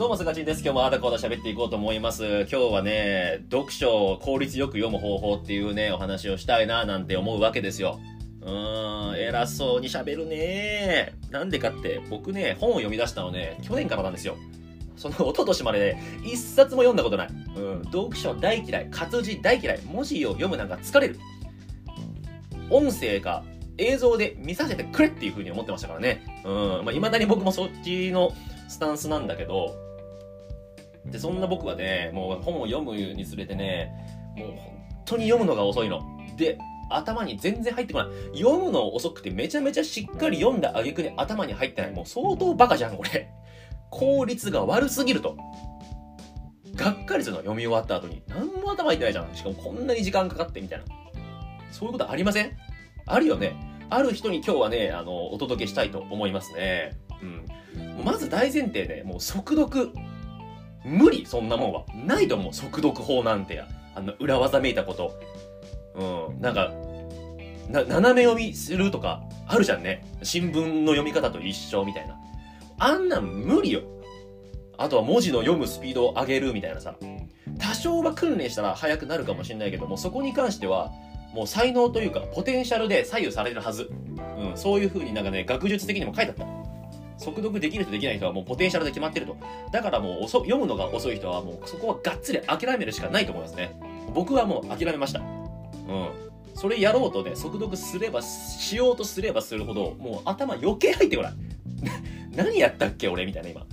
どうも、すがちんです。今日もあだこうだ喋っていこうと思います。今日はね、読書を効率よく読む方法っていうね、お話をしたいななんて思うわけですよ。うーん、偉そうに喋るねなんでかって、僕ね、本を読み出したのね、去年からなんですよ。その、一昨年までね、一冊も読んだことない。うん、読書大嫌い、活字大嫌い、文字を読むなんか疲れる。音声か映像で見させてくれっていう風に思ってましたからね。うん、まあ、未だに僕もそっちのスタンスなんだけど、で、そんな僕はね、もう本を読むにつれてね、もう本当に読むのが遅いの。で、頭に全然入ってこない。読むの遅くてめちゃめちゃしっかり読んだ挙句に頭に入ってない。もう相当バカじゃん、これ。効率が悪すぎると。がっかりするの、読み終わった後に。何も頭入ってないじゃん。しかもこんなに時間かかってみたいな。そういうことありません？あるよね。ある人に今日はね、あの、お届けしたいと思いますね。うん。まず大前提ね、もう速読。無理、そんなもんは。ないと思う、速読法なんてや。あの、裏技めいたこと。うん。なんか、な、斜め読みするとか、あるじゃんね。新聞の読み方と一緒みたいな。あんなん無理よ。あとは文字の読むスピードを上げるみたいなさ。多少は訓練したら速くなるかもしれないけども、そこに関しては、もう才能というか、ポテンシャルで左右されるはず。うん、そういう風になんかね、学術的にも書いてあった。速読できる人できない人はもうポテンシャルで決まってると。だからもう遅読むのが遅い人はもうそこはがっつり諦めるしかないと思いますね。僕はもう諦めました。うん。それやろうとね、速読すれば、しようとすればするほど、もう頭余計入ってこない。何やったっけ俺みたいな今。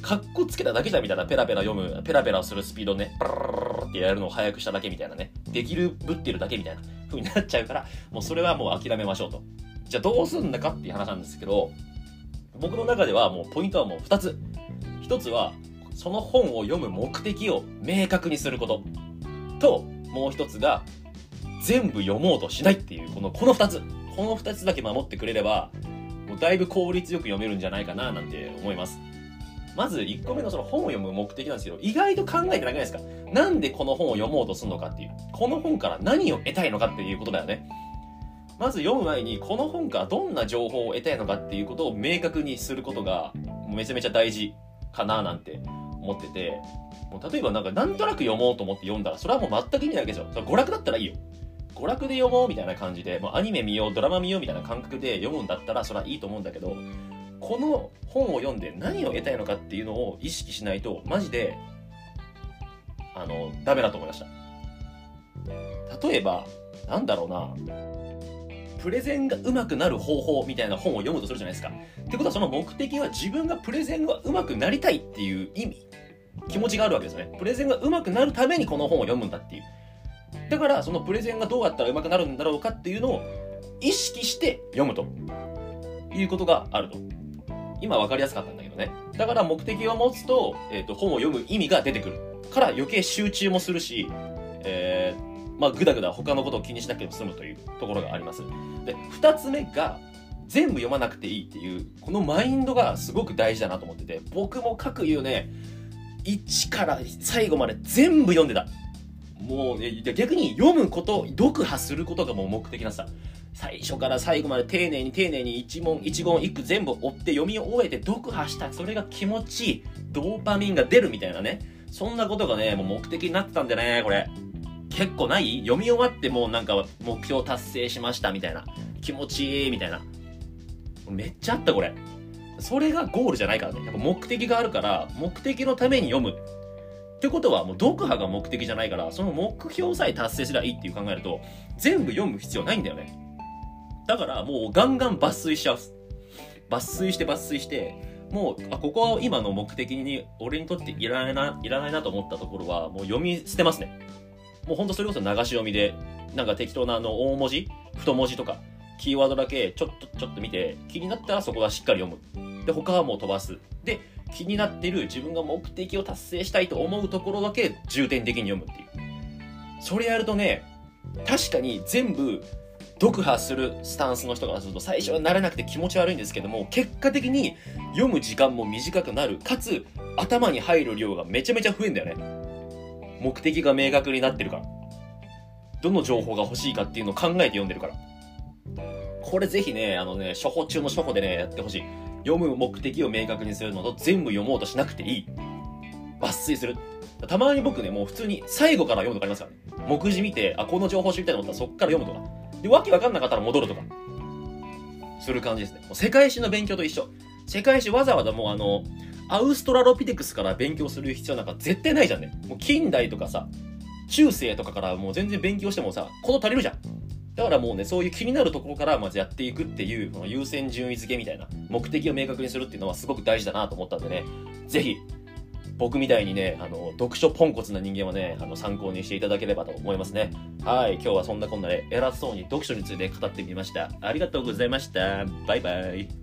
かっこつけただけじゃみたいなペラペラ読む、ペラペラするスピードね、パララってやるのを早くしただけみたいなね、できるぶってるだけみたいな風になっちゃうから、もうそれはもう諦めましょうと。じゃあどうすんだかっていう話なんですけど、僕の中ではもうポイントはもう2つ。1つは、その本を読む目的を明確にすること。と、もう1つが、全部読もうとしないっていう、この、この2つ。この2つだけ守ってくれれば、もうだいぶ効率よく読めるんじゃないかななんて思います。まず1個目のその本を読む目的なんですけど、意外と考えてなくないですか？なんでこの本を読もうとするのかっていう。この本から何を得たいのかっていうことだよね。まず読む前に、この本からどんな情報を得たいのかっていうことを明確にすることが、めちゃめちゃ大事かななんて思ってて、もう例えばなんかなんとなく読もうと思って読んだら、それはもう全く意味ないわけですよ。娯楽だったらいいよ。娯楽で読もうみたいな感じで、もうアニメ見よう、ドラマ見ようみたいな感覚で読むんだったら、それはいいと思うんだけど、この本を読んで何を得たいのかっていうのを意識しないと、マジで、あの、ダメだと思いました。例えば、なんだろうな、プレゼンが上手くなる方法みたいな本を読むとするじゃないですか。ってことはその目的は自分がプレゼンが上手くなりたいっていう意味、気持ちがあるわけですよね。プレゼンが上手くなるためにこの本を読むんだっていう。だからそのプレゼンがどうやったら上手くなるんだろうかっていうのを意識して読むということがあると。今分かりやすかったんだけどね。だから目的を持つと、えっ、と、本を読む意味が出てくる。から余計集中もするし、えー、まあ、ぐだぐだ他のことを気にしなくても済むというところがあります。で、二つ目が、全部読まなくていいっていう、このマインドがすごく大事だなと思ってて、僕も各言うね、1から最後まで全部読んでた。もう、ね、逆に読むこと、読破することがもう目的なさ。最初から最後まで丁寧に丁寧に一問一言一句全部追って読み終えて読破したそれが気持ちいいドーパミンが出るみたいなねそんなことがねもう目的になってたんでねこれ結構ない？読み終わってもうなんか目標達成しましたみたいな。気持ちいいみたいな。めっちゃあったこれ。それがゴールじゃないからね。やっぱ目的があるから目的のために読む。ってことはもう読破が目的じゃないからその目標さえ達成すればいいっていう考えると全部読む必要ないんだよね。だからもうガンガン抜粋しちゃう。抜粋して抜粋して、もう、あ、ここは今の目的に俺にとっていらないな、いらないなと思ったところはもう読み捨てますね。もうほんとそれこそ流し読みで、なんか適当なあの大文字、太文字とか、キーワードだけちょっとちょっと見て、気になったらそこはしっかり読む。で、他はもう飛ばす。で、気になってる自分が目的を達成したいと思うところだけ重点的に読むっていう。それやるとね、確かに全部読破するスタンスの人からすると最初は慣れなくて気持ち悪いんですけども結果的に読む時間も短くなるかつ頭に入る量がめちゃめちゃ増えんだよね目的が明確になってるからどの情報が欲しいかっていうのを考えて読んでるからこれぜひねあのね処方中の処方でねやってほしい読む目的を明確にするのと全部読もうとしなくていい。抜粋する。たまに僕ね、もう普通に最後から読むとかありますからね。目次見て、あ、この情報知りたいと思ったらそっから読むとか。で、わけわかんなかったら戻るとか。する感じですね。もう世界史の勉強と一緒。世界史わざわざもうあの、アウストラロピテクスから勉強する必要なんか絶対ないじゃんね。もう近代とかさ、中世とかからもう全然勉強してもさ、こと足りるじゃん。だからもうね、そういう気になるところからまずやっていくっていう、この優先順位付けみたいな、目的を明確にするっていうのはすごく大事だなと思ったんでね、ぜひ、僕みたいにね、あの、読書ポンコツな人間はね、あの、参考にしていただければと思いますね。はい、今日はそんなこんなで偉そうに読書について語ってみました。ありがとうございました。バイバイ。